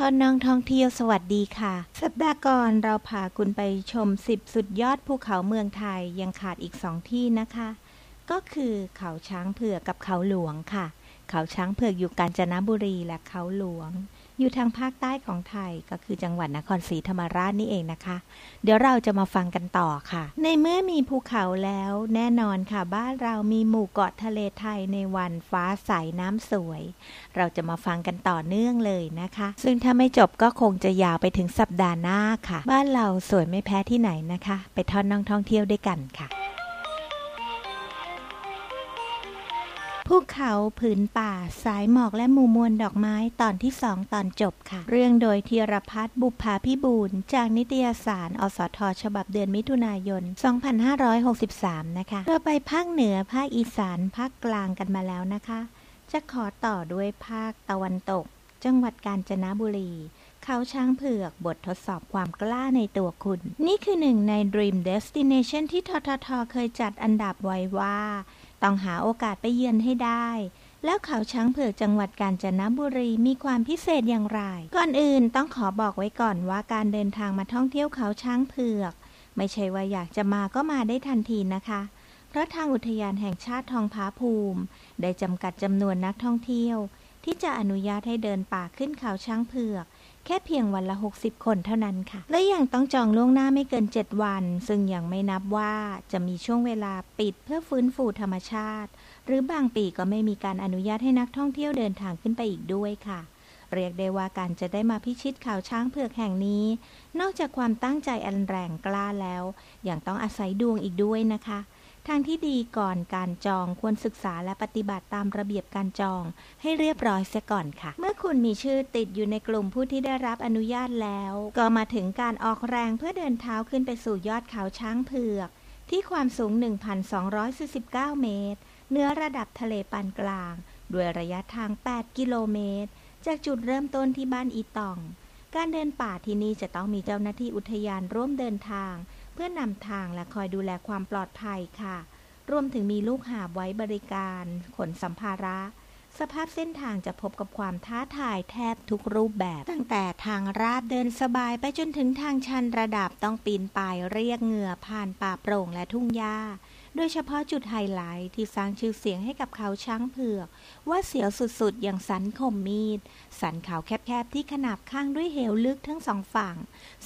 ท่อนน้องท่องเที่ยวสวัสดีค่ะ สัปดาห์ก่อนเราพาคุณไปชม 10 สุดยอดภูเขาเมืองไทยยังขาดอีกสองที่นะคะ ก็คือเขาช้างเผือกกับเขาหลวงค่ะ เขาช้างเผือกอยู่กาญจนบุรีและเขาหลวง อยู่ทางภาคใต้ของไทยก็คือจังหวัดนครศรีธรรมราชนี่เองนะคะ เดี๋ยวเราจะมาฟังกันต่อค่ะ ในเมื่อมีภูเขาแล้วแน่นอนค่ะ บ้านเรามีหมู่เกาะทะเลไทยในวันฟ้าใสน้ำสวย เราจะมาฟังกันต่อเนื่องเลยนะคะ ซึ่งถ้าไม่จบก็คงจะยาวไปถึงสัปดาห์หน้าค่ะ บ้านเราสวยไม่แพ้ที่ไหนนะคะ ไปทอนน้องท่องเที่ยวด้วยกันค่ะ ภูเขาผืนป่า สายหมอกและหมู่มวลดอกไม้ตอนที่สองตอนจบค่ะ เรื่องโดยธีรพัฒน์บุพาพิบูลจากนิตยสาร อสท ฉบับเดือนมิถุนายน 2563 นะคะ เราไปภาคเหนือ ภาคอีสาน ภาคกลางกันมาแล้วนะคะ จะขอต่อด้วยภาคตะวันตก จังหวัดกาญจนบุรีเขาช้างเผือกบททดสอบความกล้าในตัวคุณ นี่คือหนึ่งใน Dream Destination ที่ทททเคยจัดอันดับไว้ว่า ต้องหาโอกาสไปเยือนให้ได้ แล้วเขาช้างเผือกจังหวัดกาญจนบุรีมีความพิเศษอย่างไร ก่อนอื่นต้องขอบอกไว้ก่อนว่าการเดินทางมาท่องเที่ยวเขาช้างเผือก ไม่ใช่ว่าอยากจะมาก็มาได้ทันทีนะคะ เพราะทางอุทยานแห่งชาติทองผาภูมิ ได้จำกัดจำนวนนักท่องเที่ยว ที่จะอนุญาตให้เดินป่าขึ้นเขาช้างเผือก แค่เพียงวันละ 60 คนเท่านั้นค่ะ และยังต้องจองล่วงหน้าไม่เกิน 7 วัน ซึ่งยังไม่นับว่าจะมีช่วงเวลาปิดเพื่อฟื้นฟูธรรมชาติ หรือบางปีก็ไม่มีการอนุญาตให้นักท่องเที่ยวเดินทางขึ้นไปอีกด้วยค่ะเรียกได้ว่าการจะได้มาพิชิตเขาช้างเผือกแห่งนี้ นอกจากความตั้งใจอันแรงกล้าแล้ว ยังต้องอาศัยดวงอีกด้วยนะคะ ทางที่ดีก่อนการจองควรศึกษาและปฏิบัติตามระเบียบการจอง ให้เรียบร้อยเสียก่อนค่ะ เมื่อคุณมีชื่อติดอยู่ในกลุ่มผู้ที่ได้รับอนุญาตแล้ว ก็มาถึงการออกแรงเพื่อเดินเท้าขึ้นไปสู่ยอดเขาช้างเผือก ที่ความสูง 1,249 เมตรเนื้อระดับทะเลปานกลาง ด้วยระยะทาง 8 กิโลเมตร จากจุดเริ่มต้นที่บ้านอีตอง การเดินป่าที่นี่จะต้องมีเจ้าหน้าที่อุทยานร่วมเดินทาง เพื่อนำทางและคอยดูแลความปลอดภัยค่ะ รวมถึงมีลูกหาบไว้บริการ ขนสัมภาระ สภาพเส้นทางจะพบกับความท้าทายแทบทุกรูปแบบ ตั้งแต่ทางราบเดินสบายไปจนถึงทางชันระดับต้องปีนป่ายเรียกเหงื่อผ่านป่าโปร่งและทุ่งหญ้า โดยเฉพาะจุดไฮไลท์ที่สร้างชื่อเสียงให้กับเขาช้างเผือก ว่าเสียวสุดๆ อย่างสันคมมีด สันเขาแคบๆ ที่ขนาบข้างด้วยเหวลึกทั้งสองฝั่ง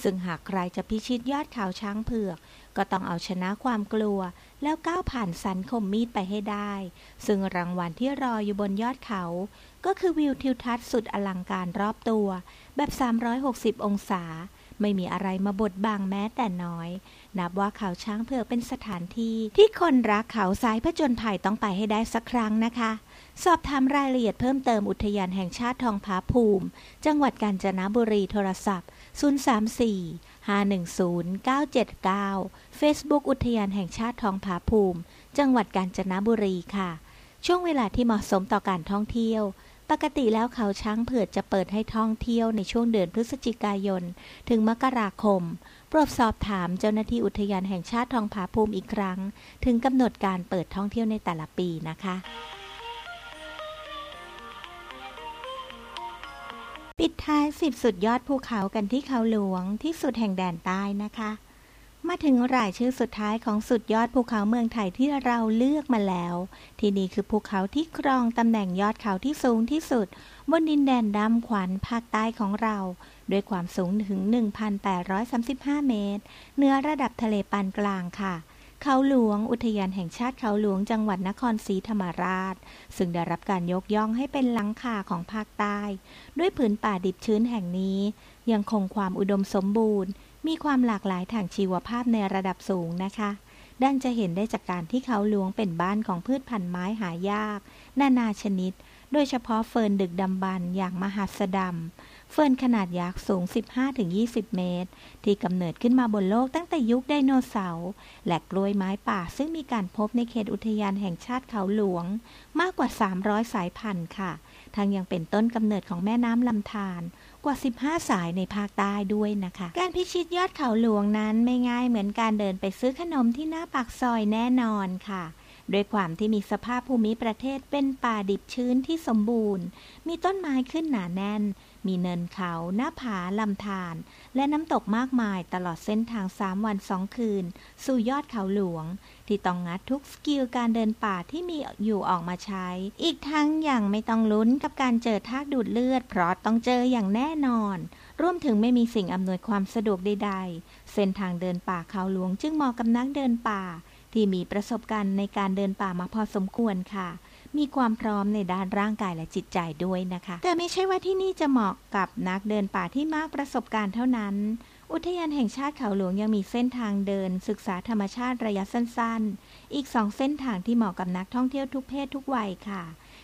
ซึ่งหากใครจะพิชิตยอดเขาช้างเผือก ก็ต้องเอาชนะความกลัว แล้วก้าวผ่านสันคมมีดไปให้ได้ ซึ่งรางวัลที่รออยู่บนยอดเขา ก็คือวิวทิวทัศน์สุดอลังการรอบตัว แบบ 360 องศา ไม่มีอะไรมาบดบังแม้แต่น้อย นับว่าเขาช้างเผือกเป็นสถานที่ ที่คนรักเขาสายผจญภัยต้องไปให้ได้สักครั้งนะคะ สอบถามรายละเอียดเพิ่มเติมอุทยานแห่งชาติทองผาภูมิ จังหวัดกาญจนบุรีโทรศัพท์ 034 510 979 Facebook อุทยานแห่งชาติทองผาภูมิ จังหวัดกาญจนบุรีค่ะ ช่วงเวลาที่เหมาะสมต่อการท่องเที่ยว ปกติแล้วเขาช้างเผือกจะเปิดให้ท่องเที่ยวในช่วงเดือนพฤศจิกายน ถึงมกราคม โปรดสอบถามเจ้าหน้าที่อุทยานแห่งชาติทองผาภูมิอีกครั้ง ถึงกำหนดการเปิดท่องเที่ยวในแต่ละปีนะคะปิดท้ายสิบสุดยอดภูเขากันที่เขาหลวงที่สุดแห่งแดนใต้นะคะ มาถึงรายชื่อสุดท้ายของสุดยอดภูเขาเมืองไทยที่เราเลือกมาแล้ว ที่นี่คือภูเขาที่ครองตำแหน่งยอดเขาที่สูงที่สุด บนดินแดนดำขวัญภาคใต้ของเรา ด้วยความสูงถึง 1,835 เมตรเนื้อระดับทะเลปานกลางค่ะ เขาหลวงอุทยานแห่งชาติเขาหลวงจังหวัดนครศรีธรรมราช ซึ่งได้รับการยกย่องให้เป็นหลังคาของภาคใต้ ด้วยผืนป่าดิบชื้นแห่งนี้ ยังคงความอุดมสมบูรณ์ มีความหลากหลายทางชีวภาพในระดับสูงนะคะดังจะเห็นได้จากการที่เขาหลวงเป็นบ้านของพืชพันธุ์ไม้หายาก นานาชนิด โดยเฉพาะเฟิร์นดึกดำบรรอย่างมหัสดำเฟิร์นขนาดยักษ์สูง 15-20 เมตร ที่กำเนิดขึ้นมาบนโลกตั้งแต่ยุคไดโนเสาร์และกล้วยไม้ป่าซึ่งมีการพบในเขตอุทยานแห่งชาติเขาหลวง มากกว่า 300 สายพันธุ์ค่ะทั้งยังเป็นต้นกำเนิดของแม่น้ำลำธาร กว่า 15 สายในภาคใต้ด้วยนะคะ การพิชิตยอดเขาหลวงนั้นไม่ง่ายเหมือนการเดินไปซื้อขนมที่หน้าปากซอยแน่นอนค่ะด้วยความที่มีสภาพภูมิประเทศเป็นป่าดิบชื้นที่สมบูรณ์ มีต้นไม้ขึ้นหนาแน่น มีเนินเขา หน้าผา ลำธาร และน้ำตกมากมายตลอดเส้นทางสามวันสองคืน สู่ยอดเขาหลวง ที่ต้องงัดทุกสกิลการเดินป่าที่มีอยู่ออกมาใช้ อีกทั้งอย่างไม่ต้องลุ้นกับการเจอทากดูดเลือด เพราะต้องเจออย่างแน่นอน รวมถึงไม่มีสิ่งอำนวยความสะดวกใดๆ เส้นทางเดินป่าเขาหลวงจึงเหมาะกับนักเดินป่า ที่มีประสบการณ์ในการเดินป่ามาพอสมควรค่ะ มีความพร้อมในด้านร่างกายและจิตใจด้วยนะคะ แต่ไม่ใช่ว่าที่นี่จะเหมาะกับนักเดินป่าที่มากประสบการณ์เท่านั้น อุทยานแห่งชาติเขาหลวงยังมีเส้นทางเดิน ศึกษาธรรมชาติระยะสั้นๆ อีกสองเส้นทางที่เหมาะกับนักท่องเที่ยวทุกเพศทุกวัยค่ะ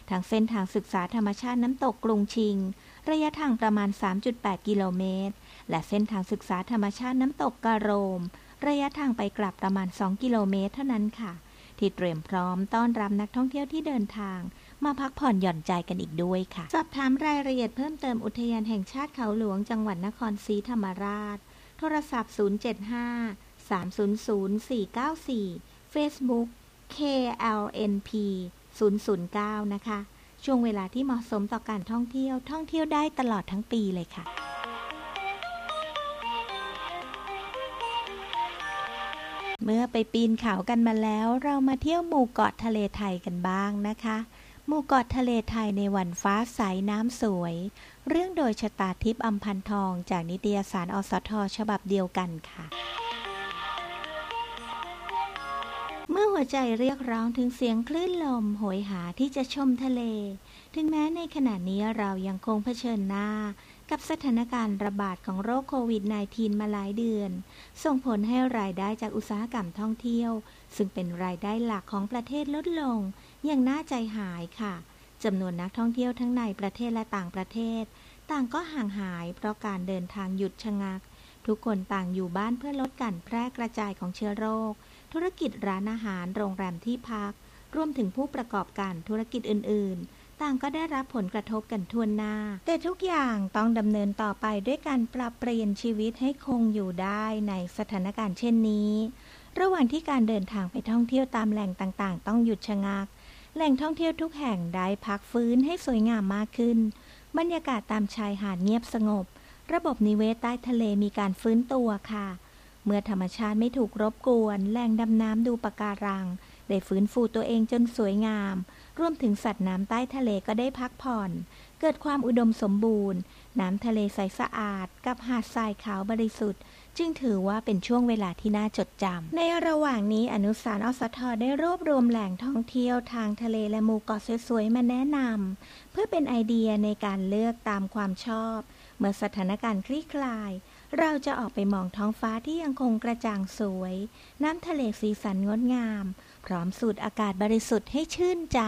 ทางเส้นทางศึกษาธรรมชาติน้ำตกกรุงชิง ระยะทางประมาณ 3.8 กิโลเมตร และเส้นทางศึกษาธรรมชาติน้ำตกกระโรม ระยะทางไปกลับประมาณ 2 กิโลเมตรเท่านั้นค่ะ ที่เตรียมพร้อมต้อนรับนักท่องเที่ยวที่เดินทาง มาพักผ่อนหย่อนใจกันอีกด้วยค่ะ สอบถามรายละเอียดเพิ่มเติมอุทยานแห่งชาติเขาหลวงจังหวัดนครศรีธรรมราช โทรศัพท์ 075 300 494 Facebook KLNP 009 นะคะ ช่วงเวลาที่เหมาะสมต่อการท่องเที่ยว ท่องเที่ยวได้ตลอดทั้งปีเลยค่ะ เมื่อไปปีนเขากันมาแล้ว เรามาเที่ยวหมู่เกาะทะเลไทยกันบ้างนะคะ หมู่เกาะทะเลไทยในวันฟ้าใสน้ำสวย เรื่องโดยชะตาทิพย์อัมพันทอง จากนิตยสารอสทฉบับเดียวกันค่ะ เมื่อหัวใจเรียกร้องถึงเสียงคลื่นลมโหยหาที่จะชมทะเล ถึงแม้ในขณะนี้เรายังคงเผชิญหน้า กับสถานการณ์ระบาดของโรคโควิด -19 มาหลายเดือน ส่งผลให้รายได้จากอุตสาหกรรมท่องเที่ยว ซึ่งเป็นรายได้หลักของประเทศลดลง อย่างน่าใจหายค่ะจำนวนนักท่องเที่ยวทั้งในประเทศและต่างประเทศ ต่างก็ห่างหายเพราะการเดินทางหยุดชะงัก ทุกคนต่างอยู่บ้านเพื่อลดการแพร่กระจายของเชื้อโรค ธุรกิจร้านอาหารโรงแรมที่พัก รวมถึงผู้ประกอบการธุรกิจอื่นๆ ต่างก็ได้รับผลกระทบกันทั่วหน้า แต่ทุกอย่างต้องดำเนินต่อไปด้วยการปรับเปลี่ยนชีวิตให้คงอยู่ได้ในสถานการณ์เช่นนี้ ระหว่างที่การเดินทางไปท่องเที่ยวตามแหล่งต่างๆ ต้องหยุดชะงัก แหล่งท่องเที่ยวทุกแห่งได้พักฟื้นให้สวยงามมากขึ้น บรรยากาศตามชายหาดเงียบสงบ ระบบนิเวศใต้ทะเลมีการฟื้นตัวค่ะ เมื่อธรรมชาติไม่ถูกรบกวน แหล่งดำน้ำดูปะการังได้ฟื้นฟูตัวเองจนสวยงาม รวมถึงสัตว์น้ำใต้ทะเลก็ได้พักผ่อน เกิดความอุดมสมบูรณ์ น้ำทะเลใสสะอาด กับหาดทรายขาวบริสุทธิ์ จึงถือว่าเป็นช่วงเวลาที่น่าจดจำ ในระหว่างนี้อนุสารอสทได้รวบรวมแหล่งท่องเที่ยวทางทะเลและหมู่เกาะสวยๆ มาแนะนำเพื่อเป็นไอเดียในการเลือกตามความชอบ เมื่อสถานการณ์คลี่คลายเราจะออกไปมองท้องฟ้าที่ยังคงกระจ่างสวย น้ำทะเลสีสันงดงาม พร้อมสูดอากาศบริสุทธิ์ให้ชื่นใจ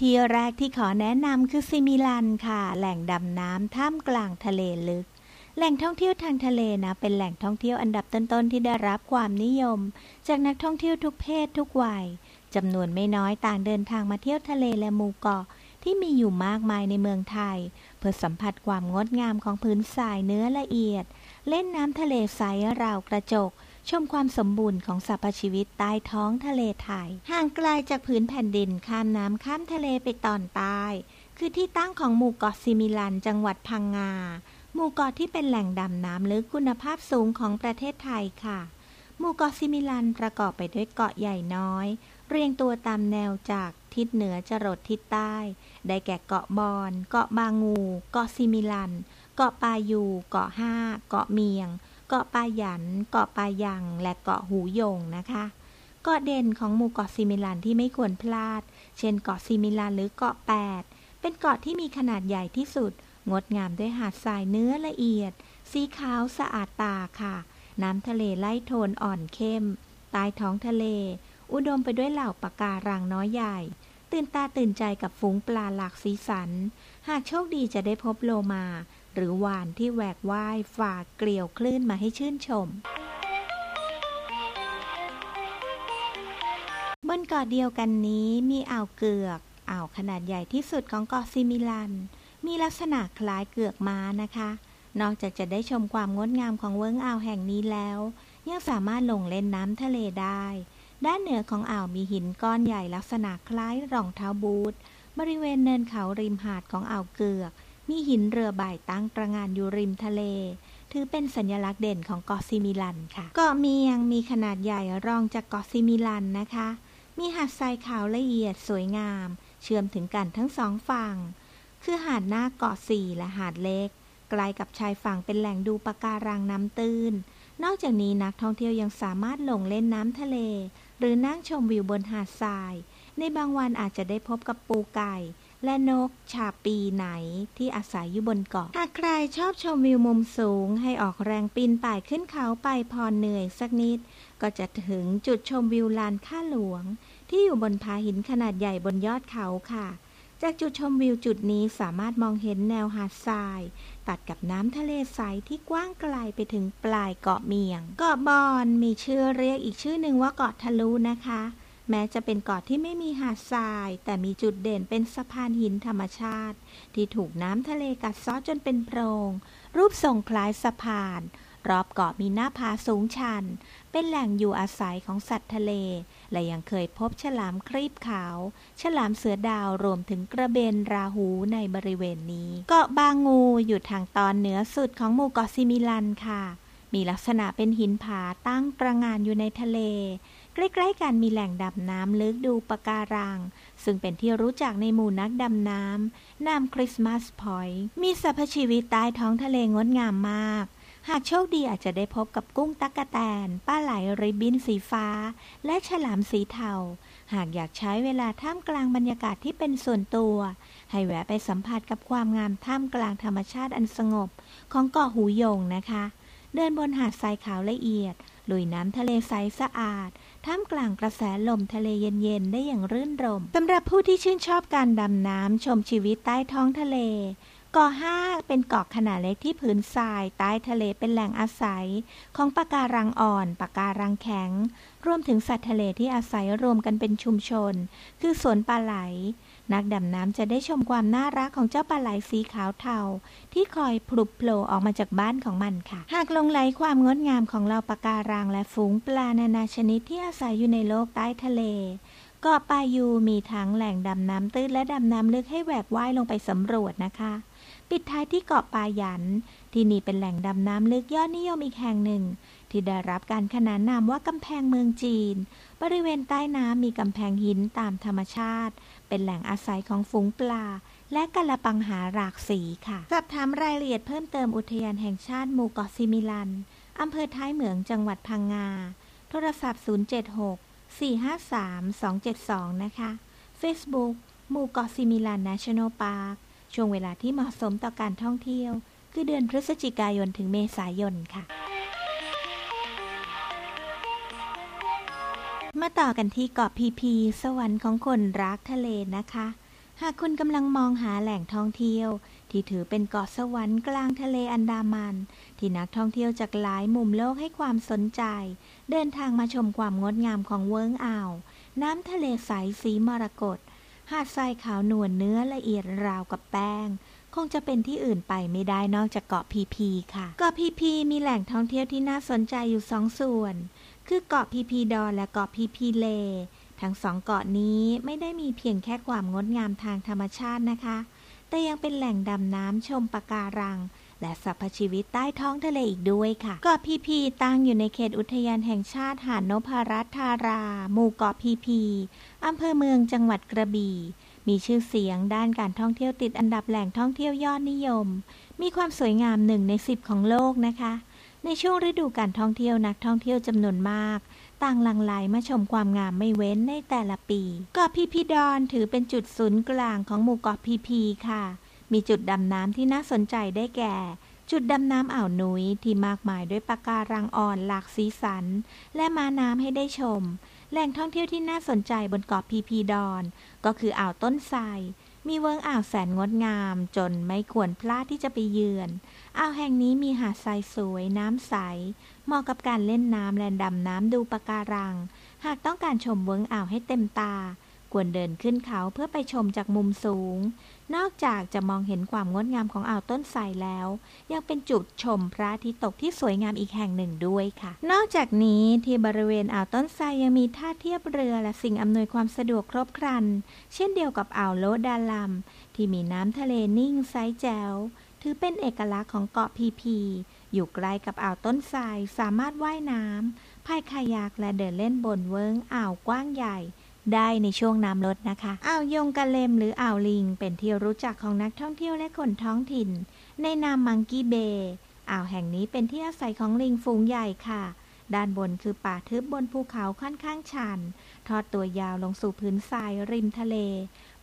ที่แรกที่ขอแนะนำคือซิมิลันค่ะ แหล่งดำน้ำท่ามกลางทะเลลึก แหล่งท่องเที่ยวทางทะเลนะ เป็นแหล่งท่องเที่ยวอันดับต้นๆที่ได้รับความนิยม จากนักท่องเที่ยวทุกเพศทุกวัยจำนวนไม่น้อยต่างเดินทางมาเที่ยวทะเลและหมู่เกาะ ที่มีอยู่มากมายในเมืองไทย เพื่อสัมผัสความงดงามของพื้นทรายเนื้อละเอียด เล่นน้ำทะเลใสราวกระจก ชมความสมบูรณ์ของสรรพชีวิตใต้ท้องทะเลไทย ห่างไกลาจากพื้นแผ่นดินข้ามน้ำข้ามทะเลไปตอนใต้คือที่ตั้งของหมู่เกาะซิมิลันจังหวัดพังงาหมู่เกาะที่เป็นแหล่งดำน้ำลึกคุณภาพสูงของประเทศไทยค่ะ หมู่เกาะสิมิลันประกอบไปด้วยเกาะใหญ่น้อย เรียงตัวตามแนวจากทิศเหนือจรดทิศใต้ ได้แก่เกาะบอน เกาะบางู เกาะสิมิลัน เกาะปายู เกาะห้า เกาะเมียง เกาะปายัน เกาะปายัง และเกาะหูยงนะคะเกาะเด่นของหมู่เกาะสิมิลันที่ไม่ควรพลาด เช่นเกาะสิมิลันหรือเกาะแปดเป็นเกาะที่มีขนาดใหญ่ที่สุด งดงามด้วยหาดทรายเนื้อละเอียด สีขาวสะอาดตาค่ะ น้ำทะเลไล่โทนอ่อนเข้ม ใต้ท้องทะเล อุดมไปด้วยเหล่าปะการังน้อยใหญ่ ตื่นตาตื่นใจกับฝูงปลาหลากสีสัน หากโชคดีจะได้พบโลมา หรือวานที่แหวกว่ายฝ่าเกลียวคลื่นมาให้ชื่นชม บนเกาะเดียวกันนี้มีอ่าวเกือก อ่าวขนาดใหญ่ที่สุดของเกาะซิมิลัน มีลักษณะคล้ายเกือกม้านะคะ นอกจากจะได้ชมความงดงามของเวิ้งอ่าวแห่งนี้แล้ว ยังสามารถลงเล่นน้ำทะเลได้ ด้านเหนือของอ่าวมีหินก้อนใหญ่ลักษณะคล้ายรองเท้าบูท บริเวณเนินเขาริมหาดของอ่าวเกือก มีหินเรือใบตั้งตระหง่านอยู่ริมทะเล ถือเป็นสัญลักษณ์เด่นของเกาะสิมิลันค่ะ เกาะเมียงมีขนาดใหญ่รองจากเกาะสิมิลันนะคะ มีหาดทรายขาวละเอียดสวยงาม เชื่อมถึงกันทั้งสองฝั่ง คือหาดหน้าเกาะสี่และหาดเล็กใกล้กับชายฝั่งเป็นแหล่งดูปะการังน้ำตื้น นอกจากนี้นักท่องเที่ยวยังสามารถลงเล่นน้ำทะเล หรือนั่งชมวิวบนหาดทราย ในบางวันอาจจะได้พบกับปูไก่ และนกชาปีไหนที่อาศัยอยู่บนเกาะ หากใครชอบชมวิวมุมสูง ให้ออกแรงปีนป่ายขึ้นเขาไปพอเหนื่อยสักนิด ก็จะถึงจุดชมวิวลานข้าหลวง ที่อยู่บนผาหินขนาดใหญ่บนยอดเขาค่ะจากจุดชมวิวจุดนี้สามารถมองเห็นแนวหาดทราย ตัดกับน้ำทะเลใสที่กว้างไกลไปถึงปลายเกาะเมียง เกาะบอนมีชื่อเรียกอีกชื่อหนึ่งว่าเกาะทะลุนะคะ แม้จะเป็นเกาะที่ไม่มีหาดทราย แต่มีจุดเด่นเป็นสะพานหินธรรมชาติ ที่ถูกน้ำทะเลกัดเซาะจนเป็นโพรง รูปทรงคล้ายสะพาน รอบเกาะมีหน้าผาสูงชัน เป็นแหล่งอยู่อาศัยของสัตว์ทะเล และยังเคยพบฉลามครีบขาว ฉลามเสือดาวรวมถึงกระเบนราหูในบริเวณนี้ เกาะบางูอยู่ทางตอนเหนือสุดของหมู่เกาะสิมิลันค่ะ มีลักษณะเป็นหินผาตั้งตระหง่านอยู่ในทะเล ใกล้ๆกันมีแหล่งดำน้ำลึกดูปะการัง ซึ่งเป็นที่รู้จักในหมู่นักดำน้ำนาม Christmas Point มีสรรพชีวิตใต้ท้องทะเลงดงามมาก หากโชคดีอาจจะได้พบกับกุ้งตักกะแตน ป้าไหลริบบินสีฟ้า และฉลามสีเทา หากอยากใช้เวลาท่ามกลางบรรยากาศที่เป็นส่วนตัว ให้แวะไปสัมผัสกับความงามท่ามกลางธรรมชาติอันสงบ ของเกาะหูยงนะคะ เดินบนหาดทรายขาวละเอียดลุยน้ำทะเลใสสะอาด ท่ามกลางกระแสลมทะเลเย็นๆ ได้อย่างรื่นรมสำหรับผู้ที่ชื่นชอบการดำน้ำชมชีวิตใต้ท้องทะเล เกาะห้าเป็นเกาะขนาดเล็กที่ผืนทรายใต้ทะเลเป็นแหล่งอาศัย ของปะการังอ่อนปะการังแข็ง รวมถึงสัตว์ทะเลที่อาศัยรวมกันเป็นชุมชน คือสวนปลาไหล นักดำน้ำจะได้ชมความน่ารักของเจ้าปลาไหลสีขาวเทาที่คอยพลุบโผล่ออกมาจากบ้านของมันค่ะ หากลงไหลความงดงามของเหล่าปะการังและฝูงปลานานาชนิดที่อาศัยอยู่ในโลกใต้ทะเล เกาะปายูมีทั้งแหล่งดำน้ำตื้นและดำน้ำลึกให้แหวกว่ายลงไปสำรวจนะคะ ปิดท้ายที่เกาะปายัน ที่นี่เป็นแหล่งดำน้ำลึกยอดนิยมอีกแห่งหนึ่ง ที่ได้รับการขนานนามว่ากำแพงเมืองจีน บริเวณใต้น้ำมีกำแพงหินตามธรรมชาติ เป็นแหล่งอาศัยของฝูงปลา และกะละปังหาหลากสีค่ะสอบถามรายละเอียดเพิ่มเติมอุทยานแห่งชาติหมู่เกาะซิมิลันอำเภอท้ายเหมืองจังหวัดพังงา โทรศัพท์ 076 453 272 นะคะ Facebook หมู่เกาะซิมิลัน National Park ช่วงเวลาที่เหมาะสมต่อการท่องเที่ยว คือเดือนพฤศจิกายนถึงเมษายนค่ะ มาต่อกันที่เกาะพีพี สวรรค์ของคนรักทะเลนะคะ หากคุณกำลังมองหาแหล่งท่องเที่ยว ที่ถือเป็นเกาะสวรรค์กลางทะเลอันดามัน ที่นักท่องเที่ยวจากหลายมุมโลกให้ความสนใจ เดินทางมาชมความงดงามของเวิ้งอ่าว น้ำทะเลใสสีมรกตหาดทรายขาวนวลเนื้อละเอียดราวกับแป้ง คงจะเป็นที่อื่นไปไม่ได้นอกจากเกาะพีพีค่ะ เกาะพีพีมีแหล่งท่องเที่ยวที่น่าสนใจอยู่สองส่วน คือเกาะพีพีดอนและเกาะพีพีเล ทั้งสองเกาะนี้ไม่ได้มีเพียงแค่ความงดงามทางธรรมชาตินะคะ แต่ยังเป็นแหล่งดำน้ำชมปะการัง และสรรพชีวิตใต้ท้องทะเลอีกด้วยค่ะ เกาะพีพีตั้งอยู่ในเขตอุทยานแห่งชาติหาดนพรัตธารา หมู่เกาะพีพีอำเภอเมืองจังหวัดกระบี่ มีชื่อเสียงด้านการท่องเที่ยวติดอันดับแหล่งท่องเที่ยวยอดนิยม มีความสวยงามหนึ่งในสิบของโลกนะคะในช่วงฤดูการท่องเที่ยวนักท่องเที่ยวจำนวนมาก ต่างหลั่งไหลมาชมความงามไม่เว้นในแต่ละปีเกาะพีพีดอนถือเป็นจุดศูนย์กลางของหมู่เกาะพีพีค่ะ มีจุดดำน้ำที่น่าสนใจได้แก่ จุดดำน้ำอ่าวนุ้ยที่มากมายด้วยปะการังอ่อนหลากสีสัน และมาน้ำให้ได้ชม แหล่งท่องเที่ยวที่น่าสนใจบนเกาะพีพีดอน ก็คืออ่าวต้นไทรมีเวิงอ่าวแสนงดงามจนไม่ควรพลาดที่จะไปเยือน อ่าวแห่งนี้มีหาดทรายสวยน้ำใส เหมาะกับการเล่นน้ำและดำน้ำดูปะการัง หากต้องการชมเวิงอ่าวให้เต็มตาคควรเดินขึ้นเขาเพื่อไปชมจากมุมสูง นอกจากจะมองเห็นความงดงามของอ่าวต้นไทรแล้ว ยังเป็นจุดชมพระอาทิตย์ตกที่สวยงามอีกแห่งหนึ่งด้วยค่ะ นอกจากนี้ที่บริเวณอ่าวต้นไทรยังมีท่าเทียบเรือและสิ่งอำนวยความสะดวกครบครัน เช่นเดียวกับอ่าวโลดาลัมที่มีน้ำทะเลนิ่งไซแจ๋ว ถือเป็นเอกลักษณ์ของเกาะพีพี อยู่ใกล้กับอ่าวต้นไทรสามารถว่ายน้ำพายคายักและเดินเล่นบนเวิงอ่าวกว้างใหญ่ ได้ในช่วงน้ำลดนะคะ อ่าวยงกะเลมหรืออ่าวลิง เป็นที่รู้จักของนักท่องเที่ยวและคนท้องถิ่น ในนามมังกี้เบย์อ่าวแห่งนี้เป็นที่อาศัยของลิงฝูงใหญ่ค่ะ ด้านบนคือป่าทึบบนภูเขาค่อนข้างชัน ทอดตัวยาวลงสู่พื้นทรายริมทะเล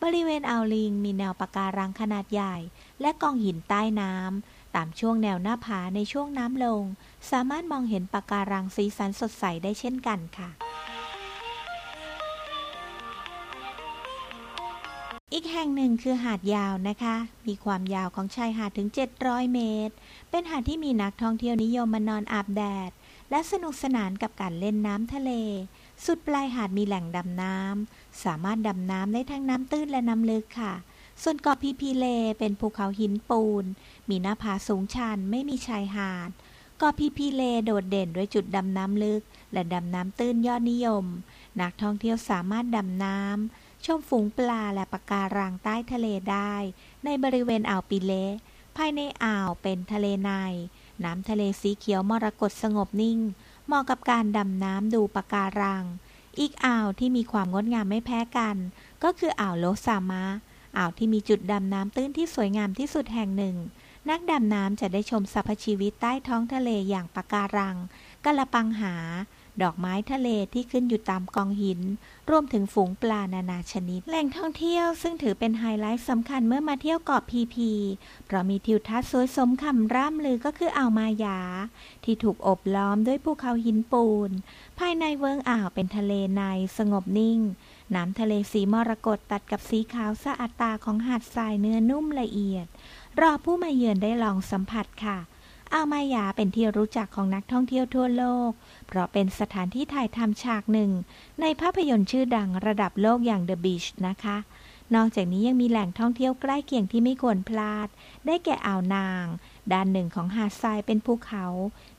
บริเวณอ่าวลิงมีแนวปะการังขนาดใหญ่ และกองหินใต้น้ำตามช่วงแนวหน้าผาในช่วงน้ำลง สามารถมองเห็นปะการังสีสันสดใสได้เช่นกันค่ะอีกแห่งหนึ่งคือหาดยาวนะคะ มีความยาวของชายหาดถึง 700 เมตร เป็นหาดที่มีนักท่องเที่ยวนิยมมานอนอาบแดด และสนุกสนานกับการเล่นน้ำทะเล สุดปลายหาดมีแหล่งดำน้ำ สามารถดำน้ำได้ทั้งน้ำตื้นและน้ำลึกค่ะ ส่วนเกาะพีพีเลเป็นภูเขาหินปูน มีหน้าผาสูงชันไม่มีชายหาด เกาะพีพีเลโดดเด่นด้วยจุดดำน้ำลึก และดำน้ำตื้นยอดนิยม นักท่องเที่ยวสามารถดำน้ำ ชมฝูงปลาและปะการังใต้ทะเลได้ ในบริเวณอ่าวปิเละภายในอ่าวเป็นทะเลใน น้ำทะเลสีเขียวมรกตสงบนิ่ง เหมาะกับการดำน้ำดูปะการัง อีกอ่าวที่มีความงดงามไม่แพ้กัน ก็คืออ่าวโลซามะ อ่าวที่มีจุดดำน้ำตื้นที่สวยงามที่สุดแห่งหนึ่ง นักดำน้ำจะได้ชมสรรพชีวิตใต้ท้องทะเลอย่างปะการังกะละปังหา ดอกไม้ทะเลที่ขึ้นอยู่ตามกองหิน รวมถึงฝูงปลานานาชนิด แหล่งท่องเที่ยวซึ่งถือเป็นไฮไลท์สำคัญเมื่อมาเที่ยวเกาะพีพี เพราะมีทิวทัศน์สวยสมคำร่ำลือก็คืออ่าวมายา ที่ถูกอบล้อมด้วยภูเขาหินปูน ภายในเวิงอ่าวเป็นทะเลในสงบนิ่งน้ำทะเลสีมรกตตัดกับสีขาวสะอาดตาของหาดทรายเนื้อนุ่มละเอียด รอผู้มาเยือนได้ลองสัมผัสค่ะ อ่าวมายาเป็นที่รู้จักของนักท่องเที่ยวทั่วโลก เพราะเป็นสถานที่ถ่ายทำฉากหนึ่ง ในภาพยนตร์ชื่อดังระดับโลกอย่าง The Beach นะคะ นอกจากนี้ยังมีแหล่งท่องเที่ยวใกล้เคียงที่ไม่ควรพลาด ได้แก่อ่าวนาง ด้านหนึ่งของหาดทรายเป็นภูเขา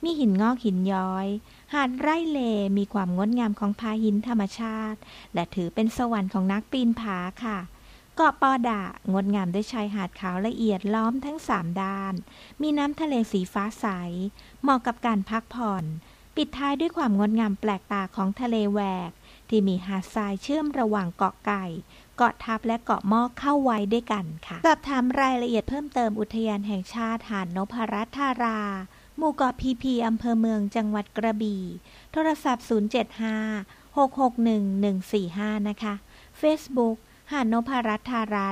มีหินงอกหินย้อย หาดไร่เลมีความงดงามของพาหินธรรมชาติ และถือเป็นสวรรค์ของนักปีนผาค่ะ เกาะปอดะงดงามด้วยชายหาดขาวละเอียดล้อมทั้งสามด้าน มีน้ำทะเลสีฟ้าใส เหมาะกับการพักผ่อน ปิดท้ายด้วยความงดงามแปลกตาของทะเลแหวก ที่มีหาดทรายเชื่อมระหว่างเกาะไก่ เกาะทับและเกาะม้อเข้าไว้ด้วยกันค่ะ สอบถามรายละเอียดเพิ่มเติมอุทยานแห่งชาติหาดนพรัตธาราหมู่เกาะพีพีอำเภอเมืองจังหวัดกระบี่ โทรศัพท์ 075 661 145 นะคะ Facebook หาดนพรัตธารา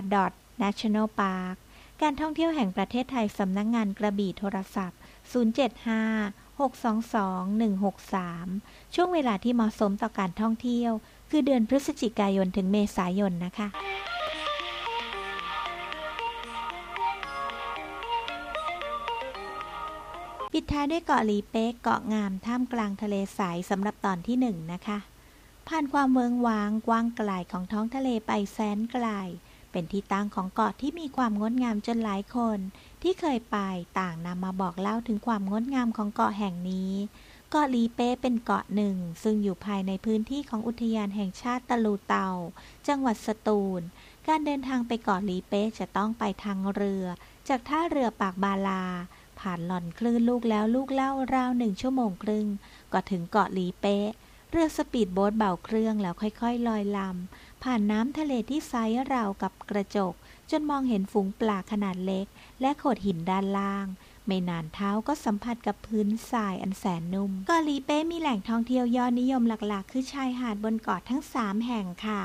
national park การท่องเที่ยวแห่งประเทศไทยสำนักงงานกระบี่โทรศัพท์ 075 622 163 ช่วงเวลาที่เหมาะสมต่อการท่องเที่ยว คือเดือนพฤศจิกายนถึงเมษายนนะคะปิดท้ายด้วยเกาะลีเป๊กเกาะงามท่ามกลางทะเลสายสำหรับตอนที่หนึ่งนะคะ ผ่านความเวิงวางกว้างไกลของท้องทะเลไปแสนไกล เป็นที่ตั้งของเกาะที่มีความงดงามจนหลายคน ที่เคยไปต่างนำมาบอกเล่าถึงความงดงามของเกาะแห่งนี้เกาะลีเป้เป็นเกาะหนึ่ง ซึ่งอยู่ภายในพื้นที่ของอุทยานแห่งชาติตะรุเตา จังหวัดสตูล การเดินทางไปเกาะลีเป้จะต้องไปทางเรือ จากท่าเรือปากบารา ผ่านระลอกคลื่นลูกแล้วลูกเล่าราวหนึ่งชั่วโมงครึ่ง ก็ถึงเกาะลีเป้ เรือสปีดโบ๊ทเบาเครื่องแล้วค่อยๆ ลอยลำ ผ่านน้ำทะเลที่ไซส์ราวกับกระจก จนมองเห็นฝูงปลาขนาดเล็ก และโขดหินด้านล่าง ไม่นานเท้าก็สัมผัสกับพื้นทรายอันแสนนุ่มเกาะลีเป้มีแหล่งท่องเที่ยวยอดนิยมหลักๆ คือชายหาดบนเกาะทั้ง 3 แห่งค่ะ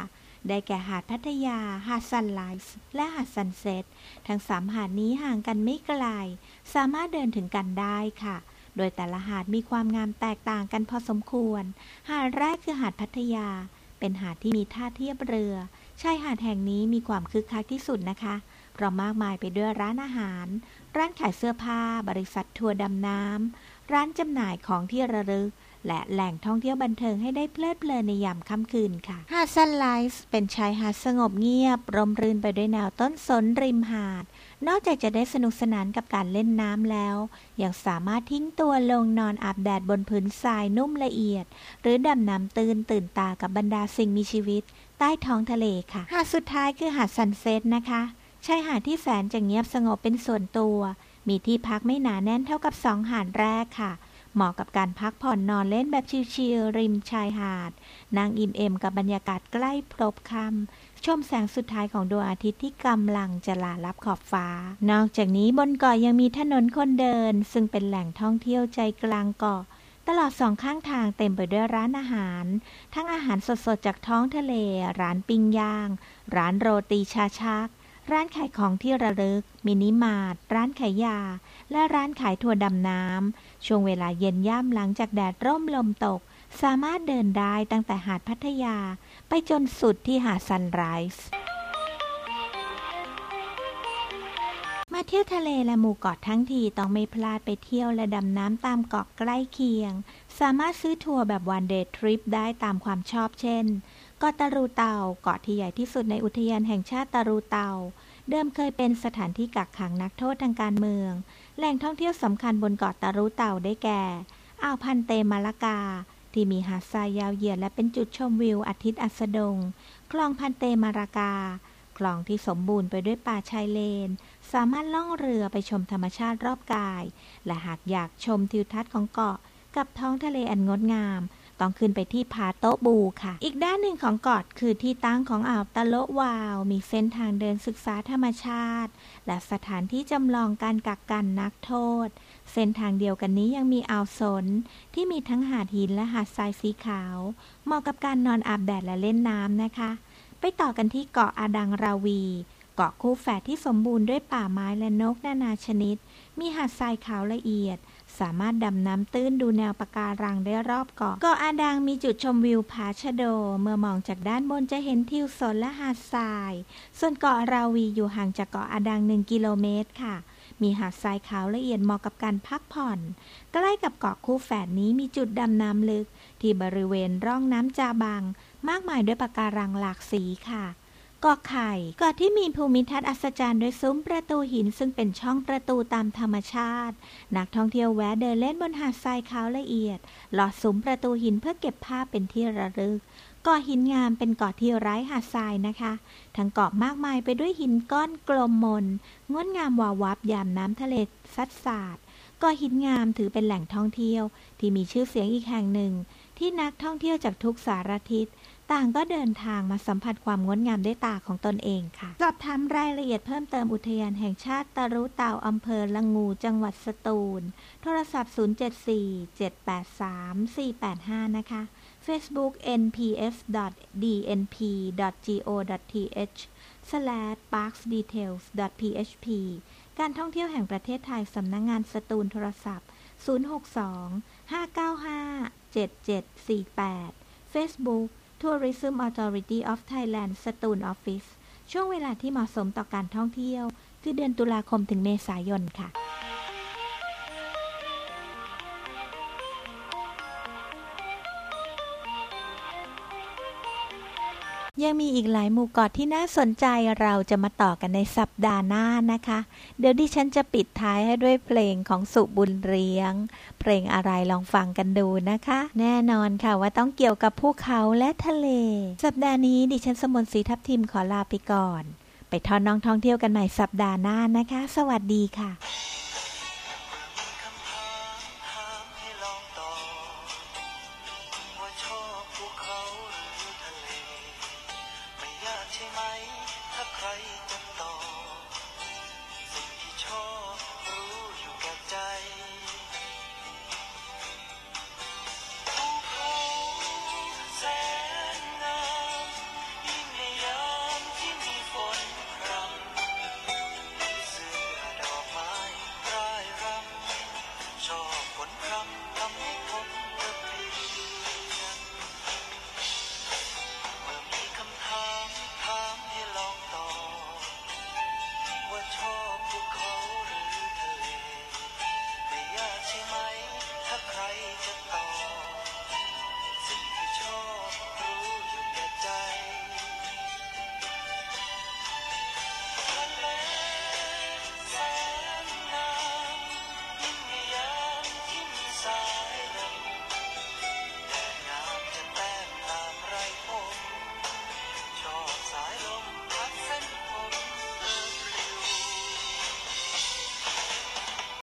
ได้แก่หาดพัทยา หาดซันไลท์และหาดซันเซ็ต ทั้งสามหาดนี้ห่างกันไม่ไกล สามารถเดินถึงกันได้ค่ะ โดยแต่ละหาดมีความงามแตกต่างกันพอสมควร หาดแรกคือหาดพัทยา เป็นหาดที่มีท่าเทียบเรือ ชายหาดแห่งนี้มีความคึกคักที่สุดนะคะ เพราะมากมายไปด้วยร้านอาหาร ร้านขายเสื้อผ้า บริษัททัวร์ดำน้ำ ร้านจำหน่ายของที่ระลึก และแหล่งท่องเที่ยวบันเทิงให้ได้เพลิดเพลินในยามค่ำคืนค่ะ หาดซันไรส์เป็นชายหาดสงบเงียบ ร่มรื่นไปด้วยแนวต้นสนริมหาด นอกจากจะได้สนุกสนานกับการเล่นน้ำแล้ว ยังสามารถทิ้งตัวลงนอนอาบแดดบนพื้นทรายนุ่มละเอียด หรือดำน้ำตื่นตื่นตากับบรรดาสิ่งมีชีวิต ใต้ท้องทะเลค่ะ หาดสุดท้ายคือหาดซันเซ็ตนะคะชายหาดที่แสนจะเงียบสงบเป็นส่วนตัว มีที่พักไม่หนาแน่นเท่ากับสองหาดแรกค่ะ เหมาะกับการพักผ่อนนอนเล่นแบบชิลๆริมชายหาด นางอิ่มเอมกับบรรยากาศใกล้พรบคำชมแสงสุดท้ายของดวงอาทิตย์ที่กำลังจะลาลับขอบฟ้า นอกจากนี้บนเกาะยังมีถนนคนเดิน ซึ่งเป็นแหล่งท่องเที่ยวใจกลางเกาะตลอดสองข้างทางเต็มไปด้วยร้านอาหาร ทั้งอาหารสดๆจากท้องทะเล ร้านปิ้งย่าง ร้านโรตีชาชัก ร้านขายของที่ระลึก มินิมาร์ท ร้านขายยา และร้านขายถั่วดำน้ำ ช่วงเวลาเย็นย่ำหลังจากแดดร่มลมตก สามารถเดินได้ตั้งแต่หาดพัทยา ไปจนสุดที่หาดซันไรส์มาเที่ยวทะเลและหมู่เกาะทั้งทีต้องไม่พลาดไปเที่ยวและดำน้ำตามเกาะใกล้เคียง สามารถซื้อทัวร์แบบ one day trip ได้ตามความชอบเช่น เกาะตะรุเตาเกาะที่ใหญ่ที่สุดในอุทยานแห่งชาติตะรุเตา เดิมเคยเป็นสถานที่กักขังนักโทษทางการเมือง แหล่งท่องเที่ยวสำคัญบนเกาะตะรุเตาได้แก่ อ่าวพันเตมะละกา ที่มีหาดทรายยาวเหยียดและเป็นจุดชมวิวอาทิตย์อัสดง คลองพันเตมะละกา คลองที่สมบูรณ์ไปด้วยป่าชายเลน สามารถล่องเรือไปชมธรรมชาติรอบกาย และหากอยากชมทิวทัศน์ของเกาะกับท้องทะเลอันงดงาม ต้องขึ้นไปที่ผาโต๊ะบูค่ะ อีกด้านหนึ่งของเกาะคือที่ตั้งของอ่าวตะโลวาว มีเส้นทางเดินศึกษาธรรมชาติ และสถานที่จำลองการกักกันนักโทษ เส้นทางเดียวกันนี้ยังมีอ่าวสน ที่มีทั้งหาดหินและหาดทรายสีขาว เหมาะกับการนอนอาบแดดและเล่นน้ำนะคะ ไปต่อกันที่เกาะอาดังราวีเกาะคู่แฝดที่สมบูรณ์ด้วยป่าไม้และนกนานาชนิด มีหาดทรายขาวละเอียด สามารถดำน้ำตื้นดูแนวปะการังได้รอบเกาะ เกาะอาดังมีจุดชมวิวผาชะโด เมื่อมองจากด้านบนจะเห็นทิวสนและหาดทราย ส่วนเกาะราวีอยู่ห่างจากเกาะอาดังหนึ่งกิโลเมตรค่ะ มีหาดทรายขาวละเอียดเหมาะกับการพักผ่อน ใกล้กับเกาะคู่แฝดนี้มีจุดดำน้ำลึก ที่บริเวณร่องน้ำจาบัง มากมายด้วยปะการังหลากสีค่ะ กาะไข่เกาะที่มีภูมิทัศน์อัศจรรย์โดยซุ้มประตูหินซึ่งเป็นช่องประตูตามธรรมชาติ นักท่องเที่ยวแวะเดินเล่นบนหาดทรายขาวละเอียด หลอดซุ้มประตูหินเพื่อเก็บภาพเป็นที่ระลึกเกาะหินงามเป็นเกาะที่ไร้หาดทรายนะคะ ทั้งเกาะมากมายไปด้วยหินก้อนกลมมนงดงามวาวับยามน้ำทะเลซัดสาดเกาะหินงามถือเป็นแหล่งท่องเที่ยว ที่มีชื่อเสียงอีกแห่งหนึ่ง ที่นักท่องเที่ยวจากทุกสารทิศ ต่างก็เดินทางมาสัมผัสความงดงามด้วยตาของตนเองค่ะ สอบถามรายละเอียดเพิ่มเติมอุทยานแห่งชาติตะรุเตาอำเภอละงู จังหวัดสตูล โทรศัพท์ 074-783-485 นะคะ Facebook nps.dnp.go.th parksdetails.php การท่องเที่ยวแห่งประเทศไทยสำนักงงานสตูลโทรศัพท์ 062-595-7748 Facebook Tourism Authority of Thailand สตูลออฟฟิศช่วงเวลาที่เหมาะสมต่อการท่องเที่ยว คือเดือนตุลาคมถึงเมษายนค่ะ ยังมีอีกหลายหมู่เกาะที่น่าสนใจเราจะมาต่อกันในสัปดาห์หน้านะคะ เดี๋ยวดิฉันจะปิดท้ายให้ด้วยเพลงของสุบุญเรียง เพลงอะไรลองฟังกันดูนะคะ แน่นอนค่ะว่าต้องเกี่ยวกับภูเขาและทะเล สัปดาห์นี้ดิฉันสมนศรีทับทิมขอลาไปก่อน ไปทอนน้องท่องเที่ยวกันใหม่สัปดาห์หน้านะคะ สวัสดีค่ะ